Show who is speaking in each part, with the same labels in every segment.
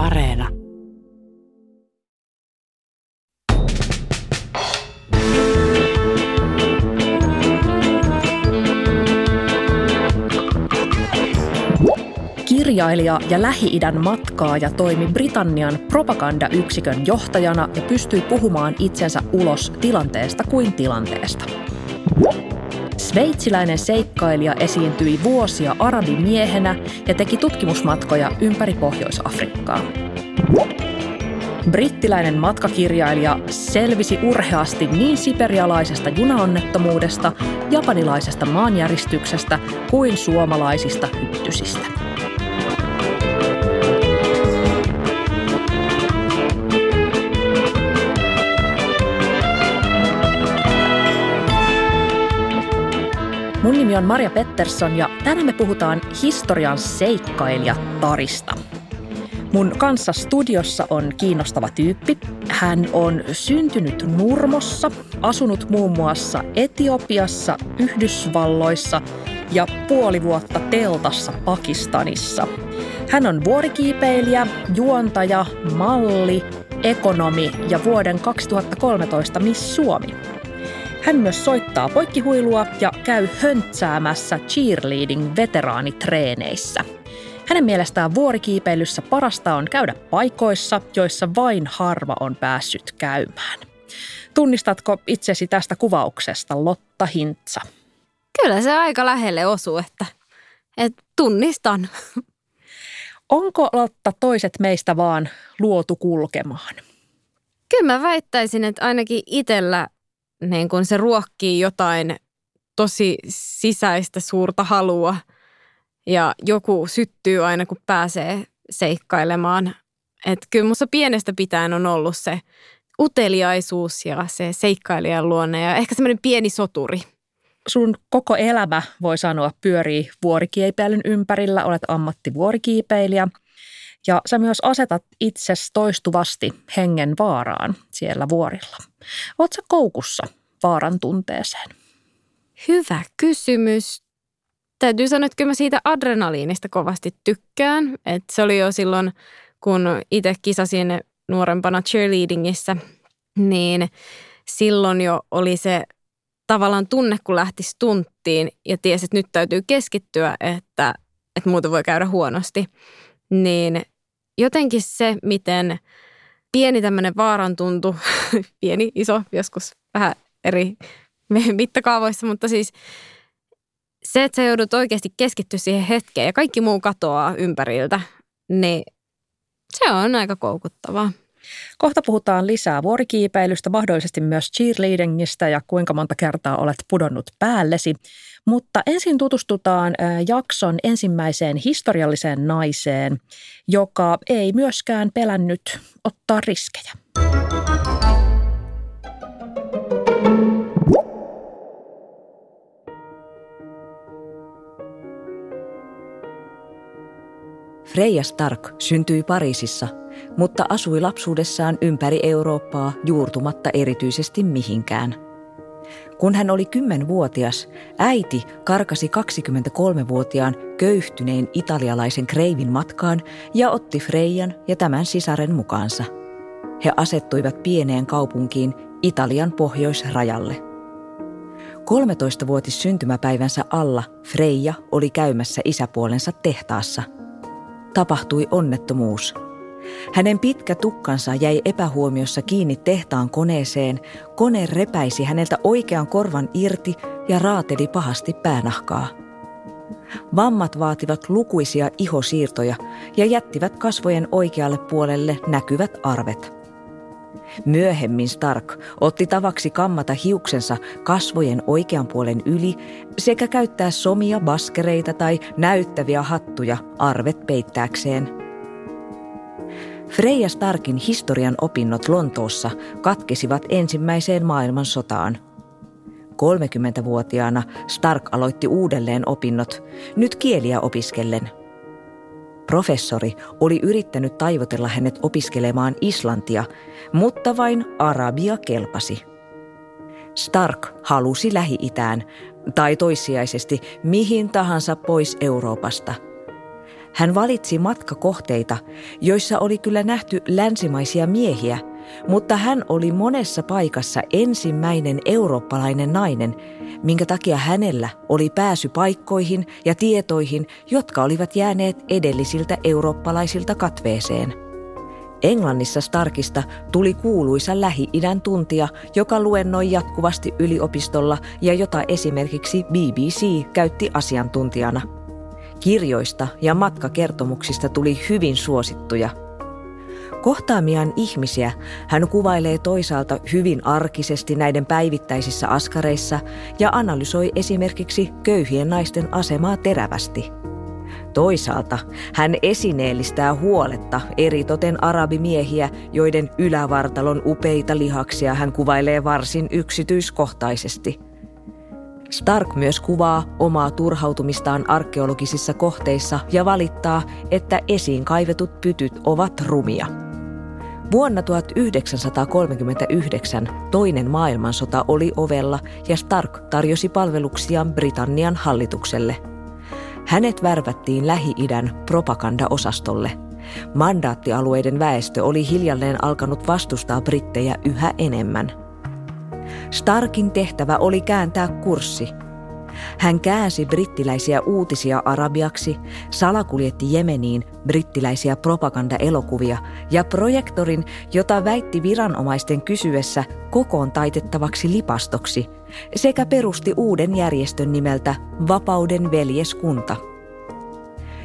Speaker 1: Areena.
Speaker 2: Kirjailija ja Lähi-idän matkaaja toimi Britannian propagandayksikön johtajana ja pystyi puhumaan itsensä ulos tilanteesta kuin tilanteesta. Sveitsiläinen seikkailija esiintyi vuosia arabimiehenä ja teki tutkimusmatkoja ympäri Pohjois-Afrikkaa. Brittiläinen matkakirjailija selvisi urheasti niin siperialaisesta junaonnettomuudesta, japanilaisesta maanjäristyksestä kuin suomalaisista hyttysistä. Mun nimi on Maria Pettersson ja tänään me puhutaan historian seikkailija Tarista. Mun kanssa studiossa on kiinnostava tyyppi. Hän on syntynyt Nurmossa, asunut muun muassa Etiopiassa, Yhdysvalloissa ja puoli vuotta teltassa Pakistanissa. Hän on vuorikiipeilijä, juontaja, malli, ekonomi ja vuoden 2013 Miss Suomi. Hän myös soittaa poikkihuilua ja käy höntsäämässä cheerleading-veteraanitreeneissä. Hänen mielestään vuorikiipeilyssä parasta on käydä paikoissa, joissa vain harva on päässyt käymään. Tunnistatko itsesi tästä kuvauksesta, Lotta Hintsa?
Speaker 3: Kyllä se aika lähelle osuu, että, että tunnistan.
Speaker 2: Onko Lotta toiset meistä vaan luotu kulkemaan?
Speaker 3: Kyllä mä väittäisin, että ainakin itsellä niin kun se ruokkii jotain tosi sisäistä suurta halua ja joku syttyy aina kun pääsee seikkailemaan. Että kyllä minusta pienestä pitäen on ollut se uteliaisuus ja se seikkailijan luonne ja ehkä semmoinen pieni soturi.
Speaker 2: Sun koko elämä, voi sanoa, pyörii vuorikiipeilyn ympärillä. Olet ammattivuorikiipeilijä – ja sä myös asetat itsesi toistuvasti hengen vaaraan siellä vuorilla. Oletko sä koukussa vaaran tunteeseen?
Speaker 3: Hyvä kysymys. Täytyy sanoa, että kyllä mä siitä adrenaliinista kovasti tykkään. Et se oli jo silloin, kun itse kisasin nuorempana cheerleadingissä, niin silloin jo oli se tavallaan tunne, kun lähti stunttiin ja tiesi, että nyt täytyy keskittyä, että, että muuten voi käydä huonosti. Niin jotenkin se, miten pieni tämmöinen vaaran tuntu, pieni, iso, joskus vähän eri mittakaavoissa, mutta siis se, että sä joudut oikeasti keskittyä siihen hetkeen ja kaikki muu katoaa ympäriltä, niin se on aika koukuttavaa.
Speaker 2: Kohta puhutaan lisää vuorikiipeilystä, mahdollisesti myös cheerleadingistä ja kuinka monta kertaa olet pudonnut päällesi. Mutta ensin tutustutaan jakson ensimmäiseen historialliseen naiseen, joka ei myöskään pelännyt ottaa riskejä.
Speaker 4: Freja Stark syntyi Pariisissa, mutta asui lapsuudessaan ympäri Eurooppaa juurtumatta erityisesti mihinkään – kun hän oli kymmenvuotias, äiti karkasi 23-vuotiaan köyhtyneen italialaisen kreivin matkaan ja otti Freijan ja tämän sisaren mukaansa. He asettuivat pieneen kaupunkiin Italian pohjoisrajalle. 13-vuotis syntymäpäivänsä alla Freija oli käymässä isäpuolensa tehtaassa. Tapahtui onnettomuus – hänen pitkä tukkansa jäi epähuomiossa kiinni tehtaan koneeseen, kone repäisi häneltä oikean korvan irti ja raateli pahasti päänahkaa. Vammat vaativat lukuisia ihosiirtoja ja jättivät kasvojen oikealle puolelle näkyvät arvet. Myöhemmin Stark otti tavaksi kammata hiuksensa kasvojen oikean puolen yli sekä käyttää somia baskereita tai näyttäviä hattuja arvet peittääkseen – Freja Starkin historian opinnot Lontoossa katkesivat ensimmäiseen maailmansotaan. 30-vuotiaana Stark aloitti uudelleen opinnot, nyt kieliä opiskellen. Professori oli yrittänyt taivotella hänet opiskelemaan islantia, mutta vain arabia kelpasi. Stark halusi Lähi-Itään, tai toissijaisesti mihin tahansa pois Euroopasta – Hän valitsi matkakohteita, joissa oli kyllä nähty länsimaisia miehiä, mutta hän oli monessa paikassa ensimmäinen eurooppalainen nainen, minkä takia hänellä oli pääsy paikkoihin ja tietoihin, jotka olivat jääneet edellisiltä eurooppalaisilta katveeseen. Englannissa Starkista tuli kuuluisa Lähi-idän tuntija, joka luennoi jatkuvasti yliopistolla ja jota esimerkiksi BBC käytti asiantuntijana. Kirjoista ja matkakertomuksista tuli hyvin suosittuja – Kohtaamiaan ihmisiä hän kuvailee toisaalta hyvin arkisesti näiden päivittäisissä askareissa ja analysoi esimerkiksi köyhien naisten asemaa terävästi. Toisaalta hän esineellistää huoletta eritoten arabimiehiä, joiden ylävartalon upeita lihaksia hän kuvailee varsin yksityiskohtaisesti. Stark myös kuvaa omaa turhautumistaan arkeologisissa kohteissa ja valittaa, että esiin kaivetut pytyt ovat rumia. Vuonna 1939 toinen maailmansota oli ovella ja Stark tarjosi palveluksiaan Britannian hallitukselle. Hänet värvättiin Lähi-idän propagandaosastolle. Mandaattialueiden väestö oli hiljalleen alkanut vastustaa brittejä yhä enemmän. Starkin tehtävä oli kääntää kurssi – hän käänsi brittiläisiä uutisia arabiaksi, salakuljetti Jemeniin brittiläisiä propagandaelokuvia ja projektorin, jota väitti viranomaisten kysyessä kokoon taitettavaksi lipastoksi, sekä perusti uuden järjestön nimeltä Vapauden veljeskunta.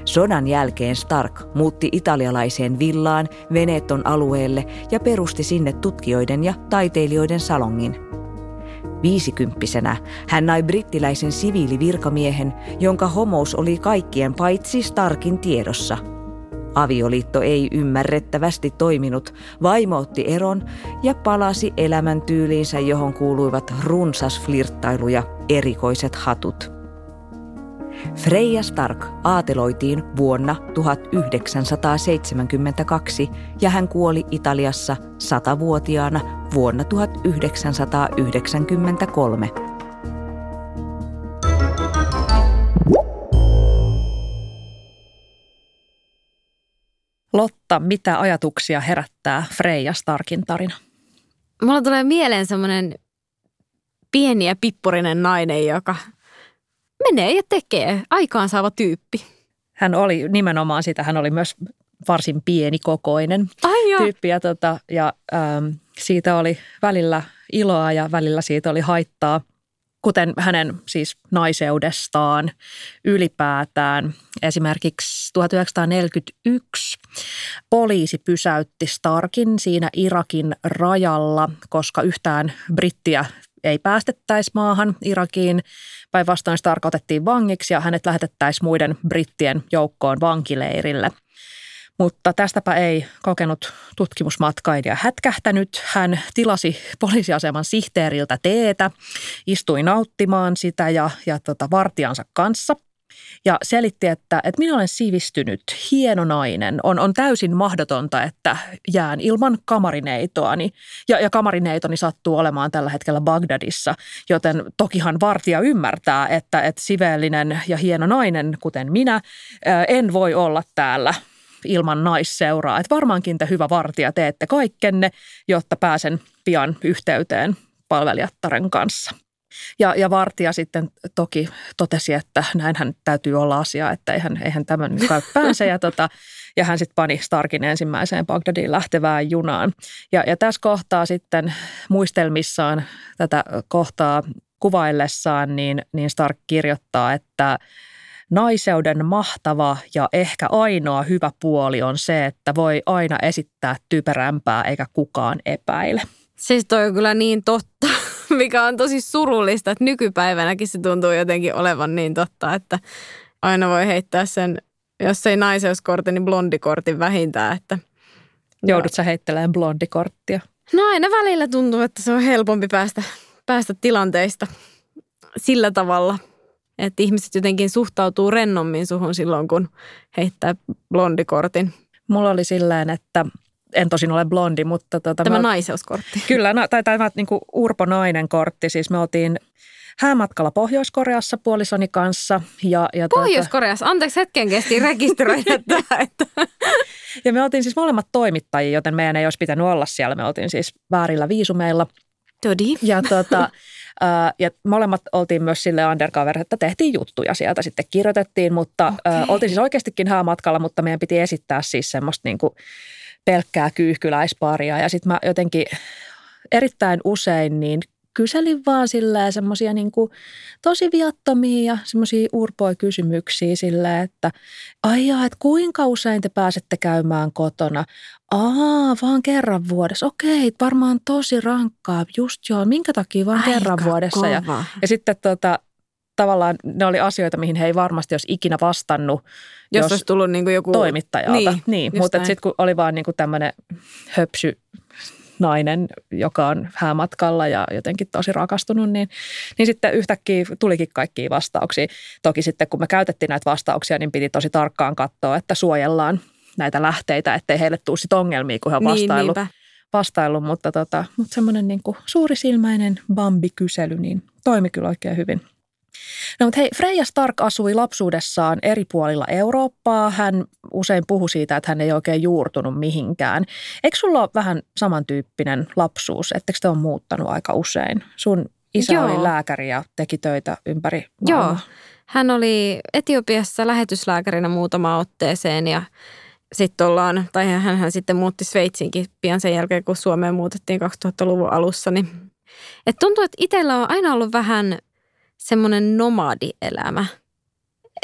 Speaker 4: Sodan jälkeen Stark muutti italialaiseen villaan Veneton alueelle ja perusti sinne tutkijoiden ja taiteilijoiden salongin – Viisikymppisenä hän nai brittiläisen siviilivirkamiehen, jonka homous oli kaikkien paitsi Starkin tiedossa. Avioliitto ei ymmärrettävästi toiminut, vaimo otti eron ja palasi elämäntyyliinsä, johon kuuluivat runsas flirttailu ja erikoiset hatut. Freja Stark aateloitiin vuonna 1972 ja hän kuoli Italiassa satavuotiaana vuonna 1993.
Speaker 2: Lotta, mitä ajatuksia herättää Freja Starkin tarina?
Speaker 3: Mulla tulee mieleen semmoinen pieni ja pippurinen nainen, joka menee ja tekee. Aikaansaava tyyppi.
Speaker 2: Hän oli nimenomaan sitä, hän oli myös varsin pienikokoinen Ai tyyppi ja, tota, ja ähm, siitä oli välillä iloa ja välillä siitä oli haittaa, kuten hänen siis naiseudestaan ylipäätään. Esimerkiksi 1941 poliisi pysäytti Starkin siinä Irakin rajalla, koska yhtään brittiä ei päästettäisi maahan Irakiin. Päinvastoin Stark otettiin vangiksi ja hänet lähetettäisiin muiden brittien joukkoon vankileirille. Mutta tästäpä ei kokenut tutkimusmatkailija hätkähtänyt. Hän tilasi poliisiaseman sihteeriltä teetä, istui nauttimaan sitä ja, ja tota, vartijansa kanssa – ja selitti, että, että minä olen sivistynyt, hieno nainen. On, on täysin mahdotonta, että jään ilman kamarineitoani. Ja, ja kamarineitoni sattuu olemaan tällä hetkellä Bagdadissa, joten tokihan vartija ymmärtää, että, että siveellinen ja hieno nainen, kuten minä, en voi olla täällä ilman naisseuraa. Että varmaankin te hyvä vartija teette kaikkenne, jotta pääsen pian yhteyteen palvelijattaren kanssa. Ja, ja vartija sitten toki totesi, että näinhän täytyy olla asia, että eihän, eihän tämän nyt käy päänsä. Ja, tota, ja hän sitten pani Starkin ensimmäiseen Bagdadiin lähtevään junaan. Ja, ja tässä kohtaa sitten muistelmissaan tätä kohtaa kuvaillessaan, niin, niin Stark kirjoittaa, että Naiseuden mahtava ja ehkä ainoa hyvä puoli on se, että voi aina esittää typerämpää eikä kukaan epäile.
Speaker 3: Siis toi on kyllä niin totta. mikä on tosi surullista, että nykypäivänäkin se tuntuu jotenkin olevan niin totta, että aina voi heittää sen, jos ei naiseuskortin, niin blondikortin vähintään. Että
Speaker 2: Joudut sä heittelemään blondikorttia?
Speaker 3: No aina välillä tuntuu, että se on helpompi päästä, päästä tilanteista sillä tavalla, että ihmiset jotenkin suhtautuu rennommin suhun silloin, kun heittää blondikortin.
Speaker 2: Mulla oli silleen, että en tosin ole blondi, mutta... Tota,
Speaker 3: tämä mä, naiseuskortti.
Speaker 2: Kyllä, no, tai tämä niin Urpo Nainen kortti. Siis me oltiin häämatkalla Pohjois-Koreassa puolisoni kanssa. Ja, ja tuota-
Speaker 3: Pohjois-Koreassa, anteeksi hetken kesti rekisteröidä tämä. Että.
Speaker 2: Ja me oltiin siis molemmat toimittajia, joten meidän ei olisi pitänyt olla siellä. Me oltiin siis väärillä viisumeilla.
Speaker 3: Todi.
Speaker 2: Ja, ää, ja molemmat oltiin myös sille undercover, että tehtiin juttuja sieltä sitten kirjoitettiin, mutta okay. oltiin siis oikeastikin häämatkalla, mutta meidän piti esittää siis semmoista niin kuin pelkkää kyyhkyläisparia. Ja sitten mä jotenkin erittäin usein niin kyselin vaan silleen semmoisia niin tosi viattomia ja semmoisia urpoja kysymyksiä silleen, että ai jaa, että kuinka usein te pääsette käymään kotona? Aa, vaan kerran vuodessa. Okei, varmaan tosi rankkaa. Just joo, minkä takia vaan Aika kerran vuodessa? Ja, ja sitten tota, tavallaan ne oli asioita, mihin he ei varmasti olisi ikinä vastannut.
Speaker 3: Jos, jos olisi tullut niin kuin joku...
Speaker 2: Toimittajalta. Niin, niin mutta sitten kun oli vaan niin kuin tämmöinen höpsy nainen, joka on häämatkalla ja jotenkin tosi rakastunut, niin, niin sitten yhtäkkiä tulikin kaikkia vastauksia. Toki sitten kun me käytettiin näitä vastauksia, niin piti tosi tarkkaan katsoa, että suojellaan näitä lähteitä, ettei heille tule sit ongelmia, kun he on vastaillut. Niin, vastaillut mutta, tota, mutta semmoinen niin Bambi Bambi-kysely niin toimi kyllä oikein hyvin. No mutta hei, Freja Stark asui lapsuudessaan eri puolilla Eurooppaa. Hän usein puhui siitä, että hän ei oikein juurtunut mihinkään. Eikö sulla ole vähän samantyyppinen lapsuus? Ettekö te ole muuttanut aika usein? Sun isä Joo. oli lääkäri ja teki töitä ympäri maailmaa.
Speaker 3: Joo, hän oli Etiopiassa lähetyslääkärinä muutama otteeseen ja sitten ollaan, tai hän sitten muutti Sveitsiinkin pian sen jälkeen, kun Suomeen muutettiin 2000-luvun alussa. Niin, et tuntuu, että itsellä on aina ollut vähän semmoinen nomadielämä.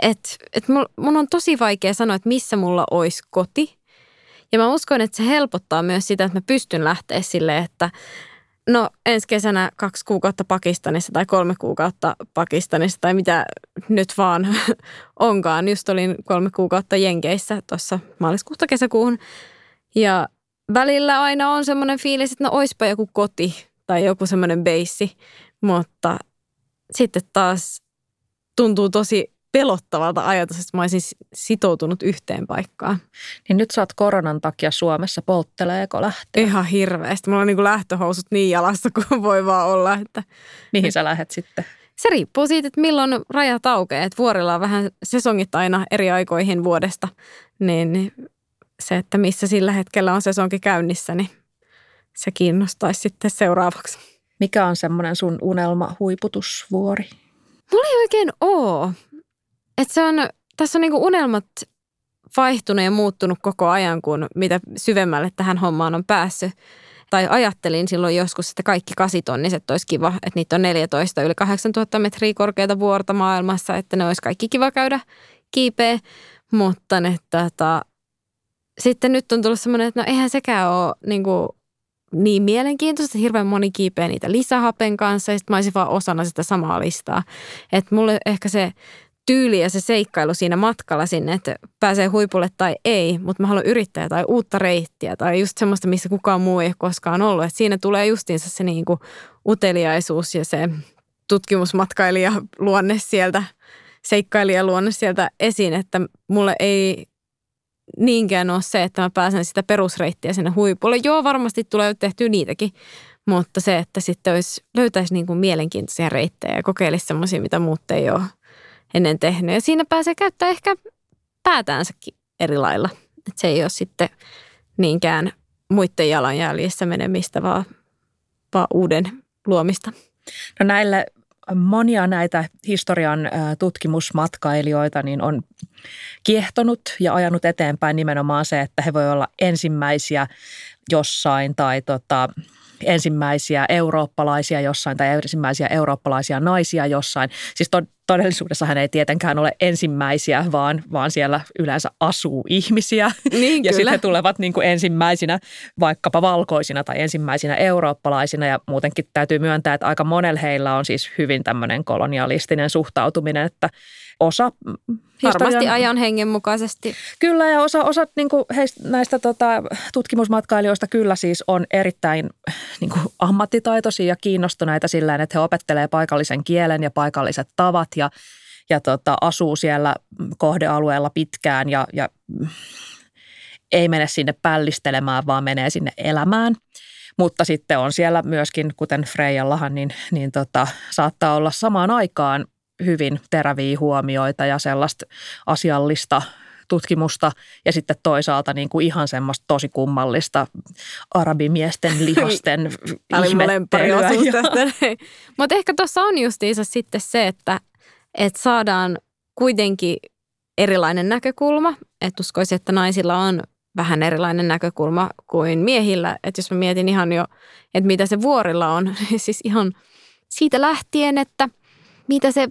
Speaker 3: Että et mun on tosi vaikea sanoa, että missä mulla olisi koti. Ja mä uskon, että se helpottaa myös sitä, että mä pystyn lähteä silleen, että no ensi kesänä kaksi kuukautta Pakistanissa tai kolme kuukautta Pakistanissa tai mitä nyt vaan onkaan. Just olin kolme kuukautta Jenkeissä tuossa maaliskuusta kesäkuuhun. Ja välillä aina on semmoinen fiilis, että no oispa joku koti tai joku semmoinen beissi, mutta sitten taas tuntuu tosi pelottavalta ajatus, että mä olisin sitoutunut yhteen paikkaan.
Speaker 2: Niin nyt oot koronan takia Suomessa, poltteleeko lähteä?
Speaker 3: Ihan hirveästi. Mulla on niin lähtöhousut niin jalassa kuin voi vaan olla. Että,
Speaker 2: Mihin sä lähet sitten?
Speaker 3: Se riippuu siitä, että milloin rajat aukeaa. Että vuorilla on vähän sesongit aina eri aikoihin vuodesta. Niin se, että missä sillä hetkellä on sesonki käynnissä, niin se kiinnostaisi sitten seuraavaksi.
Speaker 2: Mikä on semmoinen sun unelma huiputusvuori?
Speaker 3: Mulla ei oikein oo. Et se on, tässä on niinku unelmat vaihtunut ja muuttunut koko ajan, kun mitä syvemmälle tähän hommaan on päässyt. Tai ajattelin silloin joskus, että kaikki kasitonniset olisi kiva, että niitä on 14 yli 8000 metriä korkeata vuorta maailmassa, että ne olisi kaikki kiva käydä kiipeä. Mutta ne, tota, sitten nyt on tullut semmoinen, että no eihän sekään ole niin kuin niin mielenkiintoista, että hirveän moni kiipeä niitä lisähapen kanssa ja sitten mä olisin vaan osana sitä samaa listaa. Että mulle ehkä se tyyli ja se seikkailu siinä matkalla sinne, että pääsee huipulle tai ei, mutta mä haluan yrittää tai uutta reittiä tai just semmoista, missä kukaan muu ei ole koskaan ollut. Että siinä tulee justiinsa se niin kuin uteliaisuus ja se tutkimusmatkailija luonne sieltä, seikkailija luonne sieltä esiin, että mulle ei niinkään ole se, että mä pääsen sitä perusreittiä sinne huipulle. Joo, varmasti tulee tehtyä niitäkin, mutta se, että sitten olisi, löytäisi niin kuin mielenkiintoisia reittejä ja kokeilisi semmoisia, mitä muut ei ole ennen tehnyt. Ja siinä pääsee käyttää ehkä päätäänsäkin eri lailla. Että se ei ole sitten niinkään muiden jalanjäljissä menemistä, vaan, vaan uuden luomista.
Speaker 2: No näille monia näitä historian tutkimusmatkailijoita niin on kiehtonut ja ajanut eteenpäin nimenomaan se, että he voi olla ensimmäisiä jossain tai tota, ensimmäisiä eurooppalaisia jossain tai ensimmäisiä eurooppalaisia naisia jossain. Siis to, todellisuudessa hän ei tietenkään ole ensimmäisiä, vaan, vaan siellä yleensä asuu ihmisiä.
Speaker 3: Niin,
Speaker 2: ja sitten he tulevat niin kuin ensimmäisinä vaikkapa valkoisina tai ensimmäisinä eurooppalaisina. Ja muutenkin täytyy myöntää, että aika monella heillä on siis hyvin tämmöinen kolonialistinen suhtautuminen, että osa
Speaker 3: Varmasti ajan hengen mukaisesti.
Speaker 2: Kyllä ja osa, osa niin kuin heistä, näistä tota, tutkimusmatkailijoista kyllä siis on erittäin niin kuin ammattitaitoisia ja kiinnostuneita sillä että he opettelee paikallisen kielen ja paikalliset tavat ja, ja tota, asuu siellä kohdealueella pitkään ja, ja ei mene sinne pällistelemään, vaan menee sinne elämään. Mutta sitten on siellä myöskin, kuten Freijallahan, niin, niin tota, saattaa olla samaan aikaan hyvin teräviä huomioita ja sellaista asiallista tutkimusta ja sitten toisaalta niin kuin ihan semmoista tosi kummallista arabimiesten lihasten ihmettelyä.
Speaker 3: Mutta ehkä tuossa on justiinsa sitten se, että, että saadaan kuitenkin erilainen näkökulma. Että uskoisin, että naisilla on vähän erilainen näkökulma kuin miehillä. Että jos mä mietin ihan jo, että mitä se vuorilla on, siis ihan siitä lähtien, että mitä se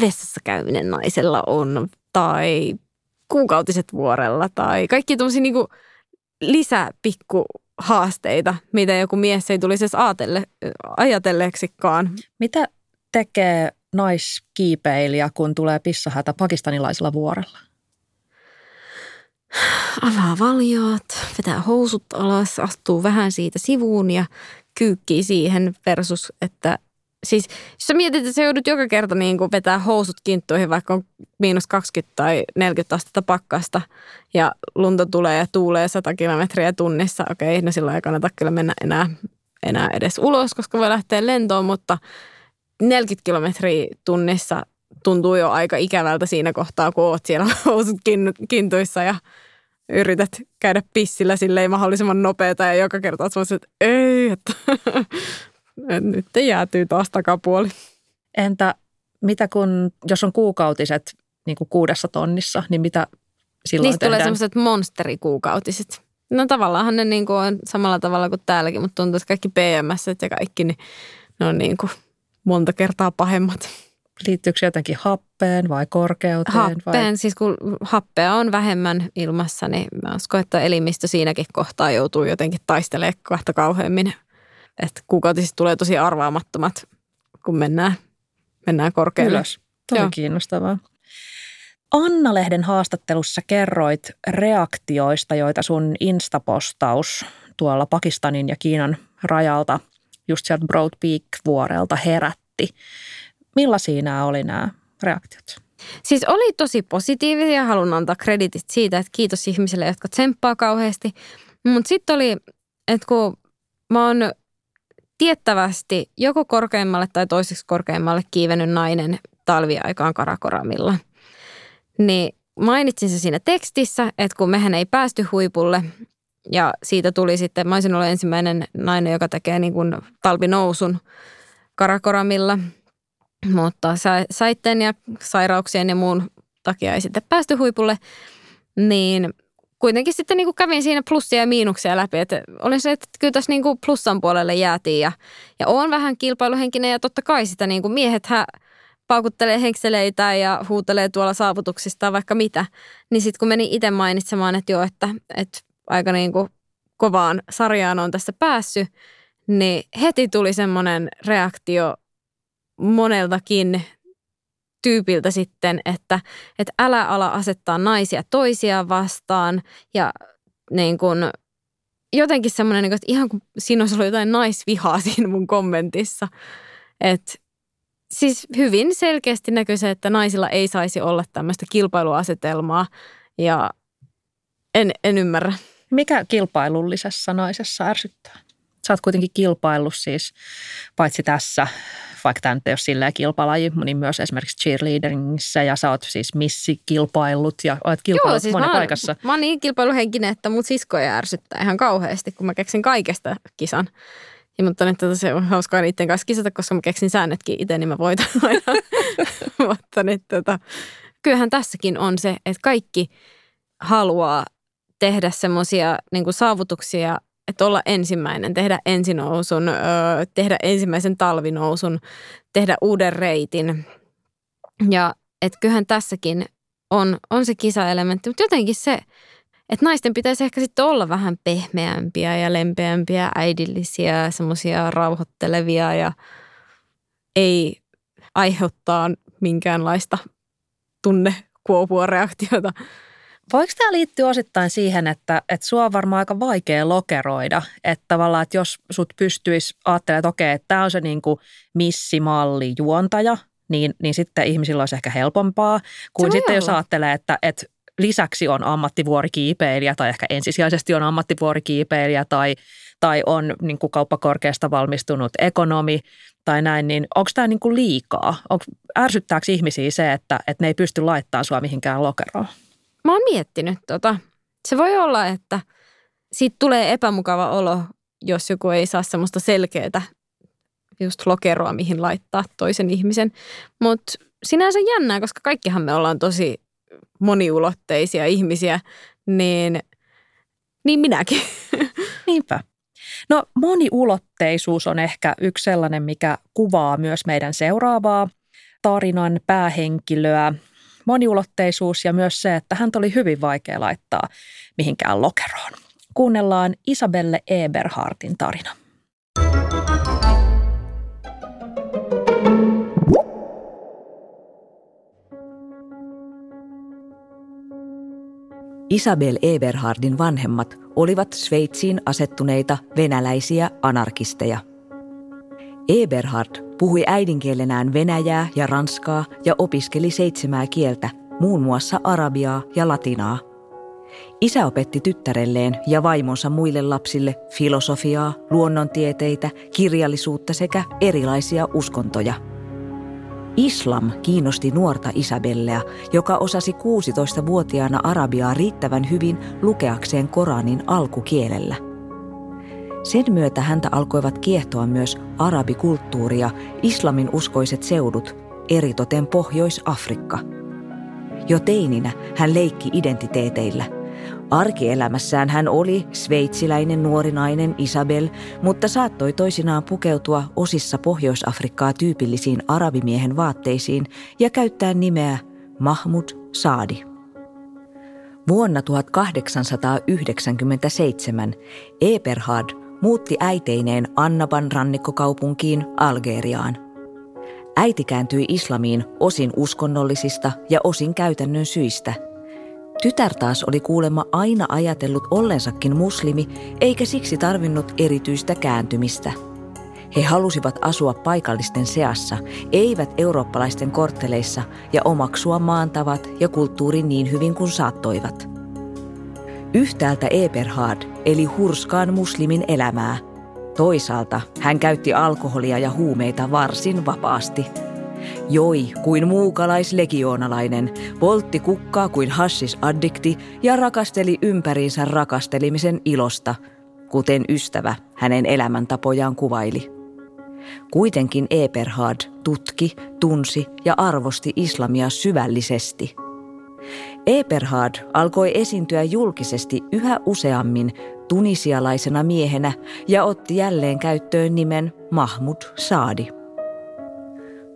Speaker 3: vessassa käyminen naisella on tai kuukautiset vuorella tai kaikki tuollaisia niin lisäpikku haasteita, mitä joku mies ei tulisi edes ajatelle, ajatelleeksikaan.
Speaker 2: Mitä tekee naiskiipeilijä, kun tulee pissahätä pakistanilaisella vuorella?
Speaker 3: Avaa valjaat, vetää housut alas, astuu vähän siitä sivuun ja kyykkii siihen versus, että siis jos sä mietit, että sä joudut joka kerta niin kuin vetää housut kinttuihin, vaikka on miinus 20 tai 40 astetta pakkasta ja lunta tulee ja tuulee 100 kilometriä tunnissa, okei, no silloin ei kannata kyllä mennä enää, enää edes ulos, koska voi lähteä lentoon, mutta 40 kilometriä tunnissa tuntuu jo aika ikävältä siinä kohtaa, kun oot siellä housut kintuissa ja yrität käydä pissillä silleen mahdollisimman nopeata ja joka kerta oot että ei, että nyt jäätyy taas takapuoli.
Speaker 2: Entä mitä kun, jos on kuukautiset niin kuin kuudessa tonnissa, niin mitä silloin
Speaker 3: Niistä tehdään? tulee semmoiset monsterikuukautiset. No tavallaan ne niin kuin on samalla tavalla kuin täälläkin, mutta tuntuu, että kaikki PMS ja kaikki, niin ne on niin kuin monta kertaa pahemmat.
Speaker 2: Liittyykö se jotenkin happeen vai korkeuteen?
Speaker 3: Happeen, vai? siis kun happea on vähemmän ilmassa, niin mä uskon, että elimistö siinäkin kohtaa joutuu jotenkin taistelemaan kahta kauheammin että kuukautisista tulee tosi arvaamattomat, kun mennään, mennään korkealle.
Speaker 2: Ylös. Tosi Joo. kiinnostavaa. Anna-lehden haastattelussa kerroit reaktioista, joita sun instapostaus tuolla Pakistanin ja Kiinan rajalta just sieltä Broad Peak-vuorelta herätti. Millaisia nämä oli nämä reaktiot?
Speaker 3: Siis oli tosi positiivisia, haluan antaa kreditit siitä, että kiitos ihmisille, jotka tsemppaa kauheasti. Mutta sitten oli, että kun mä oon tiettävästi joko korkeimmalle tai toiseksi korkeimmalle kiivennyt nainen talviaikaan Karakoramilla. Niin mainitsin se siinä tekstissä, että kun mehän ei päästy huipulle ja siitä tuli sitten, mä olisin ollut ensimmäinen nainen, joka tekee niin kuin talvinousun Karakoramilla, mutta saitten ja sairauksien ja muun takia ei sitten päästy huipulle, niin kuitenkin sitten niin kuin kävin siinä plussia ja miinuksia läpi. Että olin se, että kyllä tässä niin kuin plussan puolelle jäätiin ja, ja olen vähän kilpailuhenkinen ja totta kai sitä niin kuin miehethän paukuttelee henkseleitä ja huutelee tuolla saavutuksista vaikka mitä. Niin sitten kun meni itse mainitsemaan, että joo, että, että aika niin kuin kovaan sarjaan on tässä päässyt, niin heti tuli semmoinen reaktio moneltakin tyypiltä sitten, että, että älä ala asettaa naisia toisia vastaan ja niin kuin, jotenkin semmoinen, niin että ihan kuin siinä olisi ollut jotain naisvihaa siinä mun kommentissa. Että siis hyvin selkeästi näkyy se, että naisilla ei saisi olla tämmöistä kilpailuasetelmaa ja en, en ymmärrä.
Speaker 2: Mikä kilpailullisessa naisessa ärsyttää? Sä oot kuitenkin kilpaillut siis paitsi tässä vaikka tämä nyt ei ole silleen kilpalaji, niin myös esimerkiksi cheerleadingissä ja sä oot siis missikilpaillut ja olet kilpaillut Joo, siis monen
Speaker 3: mä
Speaker 2: oon, paikassa.
Speaker 3: Mä oon niin kilpailuhenkinen, että mut siskoja ärsyttää ihan kauheasti, kun mä keksin kaikesta kisan. Ja mutta että tota, se on hauskaa niiden kanssa kisata, koska mä keksin säännötkin itse, niin mä voitan aina. mutta nyt, tota, kyllähän tässäkin on se, että kaikki haluaa tehdä semmoisia niin saavutuksia että olla ensimmäinen, tehdä ensinousun, tehdä ensimmäisen talvinousun, tehdä uuden reitin. Ja että kyllähän tässäkin on, on se kisaelementti, mutta jotenkin se, että naisten pitäisi ehkä sitten olla vähän pehmeämpiä ja lempeämpiä, äidillisiä, semmoisia rauhoittelevia ja ei aiheuttaa minkäänlaista tunnekuopua reaktiota
Speaker 2: Voiko tämä liittyä osittain siihen, että, että sua on varmaan aika vaikea lokeroida, että tavallaan, että jos sut pystyisi ajattelemaan, että okei, että tämä on se niin kuin missimalli juontaja, niin, niin sitten ihmisillä olisi ehkä helpompaa kuin sitten jos ajattelee, että, että lisäksi on ammattivuorikiipeilijä tai ehkä ensisijaisesti on ammattivuorikiipeilijä tai, tai on niin kuin kauppakorkeasta valmistunut ekonomi tai näin, niin onko tämä niin kuin liikaa? Onko, ärsyttääkö ihmisiä se, että, että ne ei pysty laittamaan sua mihinkään lokeroon?
Speaker 3: Mä oon miettinyt tota. Se voi olla, että siitä tulee epämukava olo, jos joku ei saa semmoista selkeää just lokeroa, mihin laittaa toisen ihmisen. Mutta sinänsä jännää, koska kaikkihan me ollaan tosi moniulotteisia ihmisiä, niin, niin minäkin.
Speaker 2: Niinpä. No moniulotteisuus on ehkä yksi sellainen, mikä kuvaa myös meidän seuraavaa tarinan päähenkilöä. Moniulotteisuus ja myös se, että hän oli hyvin vaikea laittaa mihinkään lokeroon. Kuunnellaan Isabelle Eberhardin tarina.
Speaker 4: Isabel Eberhardin vanhemmat olivat Sveitsiin asettuneita venäläisiä anarkisteja. Eberhard puhui äidinkielenään venäjää ja ranskaa ja opiskeli seitsemää kieltä, muun muassa arabiaa ja latinaa. Isä opetti tyttärelleen ja vaimonsa muille lapsille filosofiaa, luonnontieteitä, kirjallisuutta sekä erilaisia uskontoja – Islam kiinnosti nuorta Isabellea, joka osasi 16-vuotiaana arabiaa riittävän hyvin lukeakseen Koranin alkukielellä. Sen myötä häntä alkoivat kiehtoa myös arabikulttuuri ja islamin uskoiset seudut, eritoten Pohjois-Afrikka. Jo teininä hän leikki identiteeteillä – Arkielämässään hän oli sveitsiläinen nuori nainen Isabel, mutta saattoi toisinaan pukeutua osissa Pohjois-Afrikkaa tyypillisiin arabimiehen vaatteisiin ja käyttää nimeä Mahmud Saadi. Vuonna 1897 Eberhard muutti äiteineen Annaban rannikkokaupunkiin Algeriaan. Äiti kääntyi islamiin osin uskonnollisista ja osin käytännön syistä – Tytär taas oli kuulemma aina ajatellut ollensakin muslimi, eikä siksi tarvinnut erityistä kääntymistä. He halusivat asua paikallisten seassa, eivät eurooppalaisten kortteleissa ja omaksua maantavat ja kulttuurin niin hyvin kuin saattoivat. Yhtäältä Eberhard eli hurskaan muslimin elämää. Toisaalta hän käytti alkoholia ja huumeita varsin vapaasti – Joi kuin muukalaislegioonalainen, poltti kukkaa kuin hassis-addikti ja rakasteli ympäriinsä rakastelimisen ilosta, kuten ystävä hänen elämäntapojaan kuvaili. Kuitenkin Eberhard tutki, tunsi ja arvosti islamia syvällisesti. Eberhard alkoi esiintyä julkisesti yhä useammin tunisialaisena miehenä ja otti jälleen käyttöön nimen Mahmud Saadi.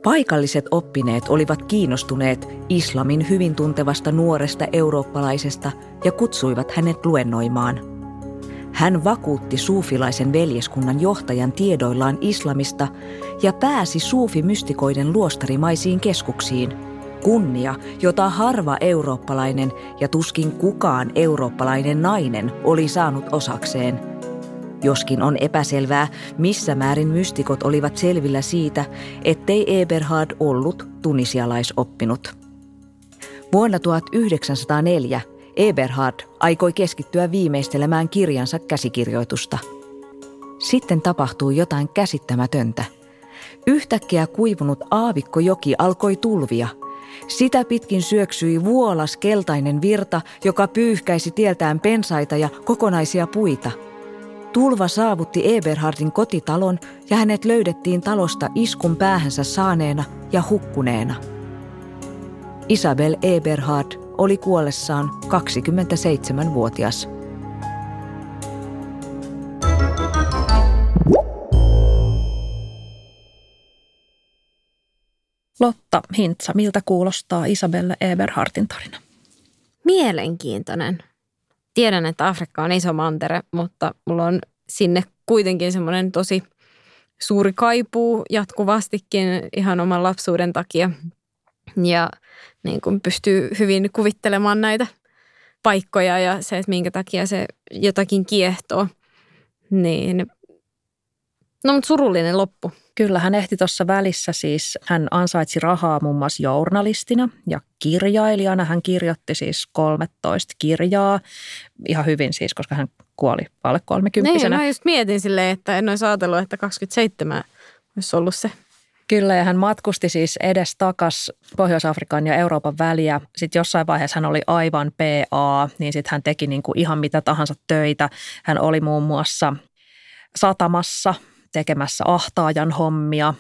Speaker 4: Paikalliset oppineet olivat kiinnostuneet islamin hyvin tuntevasta nuoresta eurooppalaisesta ja kutsuivat hänet luennoimaan. Hän vakuutti suufilaisen veljeskunnan johtajan tiedoillaan islamista ja pääsi suufimystikoiden luostarimaisiin keskuksiin. Kunnia, jota harva eurooppalainen ja tuskin kukaan eurooppalainen nainen oli saanut osakseen – Joskin on epäselvää, missä määrin mystikot olivat selvillä siitä, ettei Eberhard ollut tunisialaisoppinut. Vuonna 1904 Eberhard aikoi keskittyä viimeistelemään kirjansa käsikirjoitusta. Sitten tapahtui jotain käsittämätöntä. Yhtäkkiä kuivunut aavikkojoki alkoi tulvia. Sitä pitkin syöksyi vuolas keltainen virta, joka pyyhkäisi tieltään pensaita ja kokonaisia puita – Tulva saavutti Eberhardin kotitalon ja hänet löydettiin talosta iskun päähänsä saaneena ja hukkuneena. Isabel Eberhard oli kuollessaan 27-vuotias.
Speaker 2: Lotta Hintsa, miltä kuulostaa Isabelle Eberhardin tarina?
Speaker 3: Mielenkiintoinen tiedän, että Afrikka on iso mantere, mutta mulla on sinne kuitenkin semmoinen tosi suuri kaipuu jatkuvastikin ihan oman lapsuuden takia. Ja niin kuin pystyy hyvin kuvittelemaan näitä paikkoja ja se, että minkä takia se jotakin kiehtoo. Niin, no mutta surullinen loppu
Speaker 2: Kyllä, hän ehti tuossa välissä siis, hän ansaitsi rahaa muun muassa journalistina ja kirjailijana. Hän kirjoitti siis 13 kirjaa, ihan hyvin siis, koska hän kuoli alle 30
Speaker 3: Niin, mä just mietin silleen, että en olisi ajatellut, että 27 olisi ollut se.
Speaker 2: Kyllä, ja hän matkusti siis edes takas Pohjois-Afrikan ja Euroopan väliä. Sitten jossain vaiheessa hän oli aivan PA, niin sitten hän teki niin kuin ihan mitä tahansa töitä. Hän oli muun muassa satamassa tekemässä ahtaajan hommia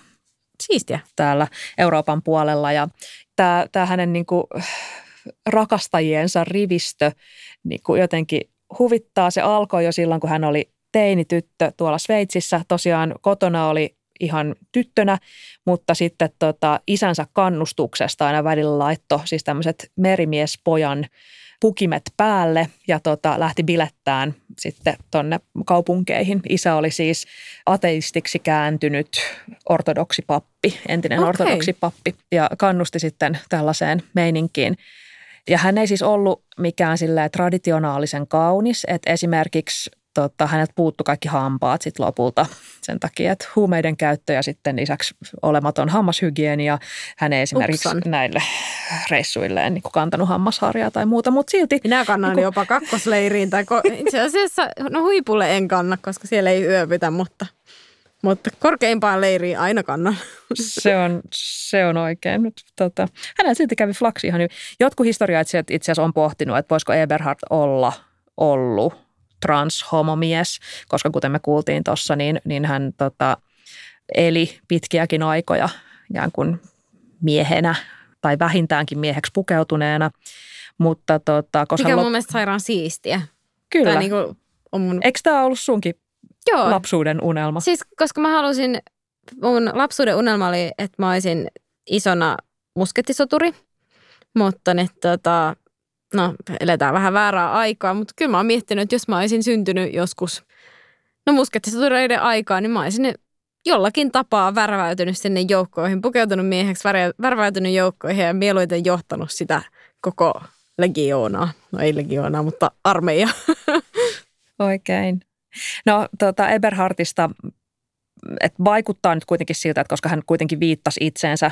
Speaker 3: Siistiä.
Speaker 2: täällä Euroopan puolella. Ja tämä, tämä hänen niin kuin rakastajiensa rivistö niin kuin jotenkin huvittaa. Se alkoi jo silloin, kun hän oli teinityttö tuolla Sveitsissä. Tosiaan kotona oli ihan tyttönä, mutta sitten tota, isänsä kannustuksesta aina välillä laitto siis tämmöiset merimiespojan pukimet päälle ja tota, lähti bilettään sitten tonne kaupunkeihin. Isä oli siis ateistiksi kääntynyt ortodoksipappi, entinen
Speaker 3: Okei.
Speaker 2: ortodoksipappi ja kannusti sitten tällaiseen meininkiin. Ja hän ei siis ollut mikään silleen traditionaalisen kaunis, että esimerkiksi tota, häneltä puuttu kaikki hampaat sit lopulta sen takia, että huumeiden käyttö ja sitten lisäksi olematon hammashygienia. Hän ei esimerkiksi
Speaker 3: Upsan.
Speaker 2: näille reissuilleen niin kantanut hammasharjaa tai muuta, mutta silti
Speaker 3: Minä kannan
Speaker 2: Niinku-
Speaker 3: jopa kakkosleiriin tai ko- itse asiassa, no huipulle en kanna, koska siellä ei yövytä, mutta, mutta korkeimpaan leiriin aina kannan.
Speaker 2: se on, se on oikein. Nyt, tota, hänellä silti kävi flaksi ihan hyvin. Jotkut historiaitsijat itse asiassa on pohtinut, että voisiko Eberhard olla ollut transhomomies, koska kuten me kuultiin tuossa, niin, niin hän tota, eli pitkiäkin aikoja ikään kuin miehenä tai vähintäänkin mieheksi pukeutuneena. Mutta tota, koska
Speaker 3: Mikä on
Speaker 2: lop-
Speaker 3: mun mielestä sairaan siistiä.
Speaker 2: kyllä.
Speaker 3: Tai niin kuin on mun...
Speaker 2: Eikö tämä ollut sunkin
Speaker 3: Joo,
Speaker 2: lapsuuden unelma?
Speaker 3: siis koska mä halusin, mun lapsuuden unelma oli, että mä olisin isona muskettisoturi, mutta nyt tota, no eletään vähän väärää aikaa, mutta kyllä mä oon miettinyt, että jos mä olisin syntynyt joskus, no muskettisotureiden aikaa, niin mä olisin jollakin tapaa värväytynyt sinne joukkoihin, pukeutunut mieheksi, värväytynyt joukkoihin ja mieluiten johtanut sitä koko legioonaa. No ei legioonaa, mutta armeija.
Speaker 2: Oikein. No tota Eberhardista, että vaikuttaa nyt kuitenkin siltä, että koska hän kuitenkin viittasi itseensä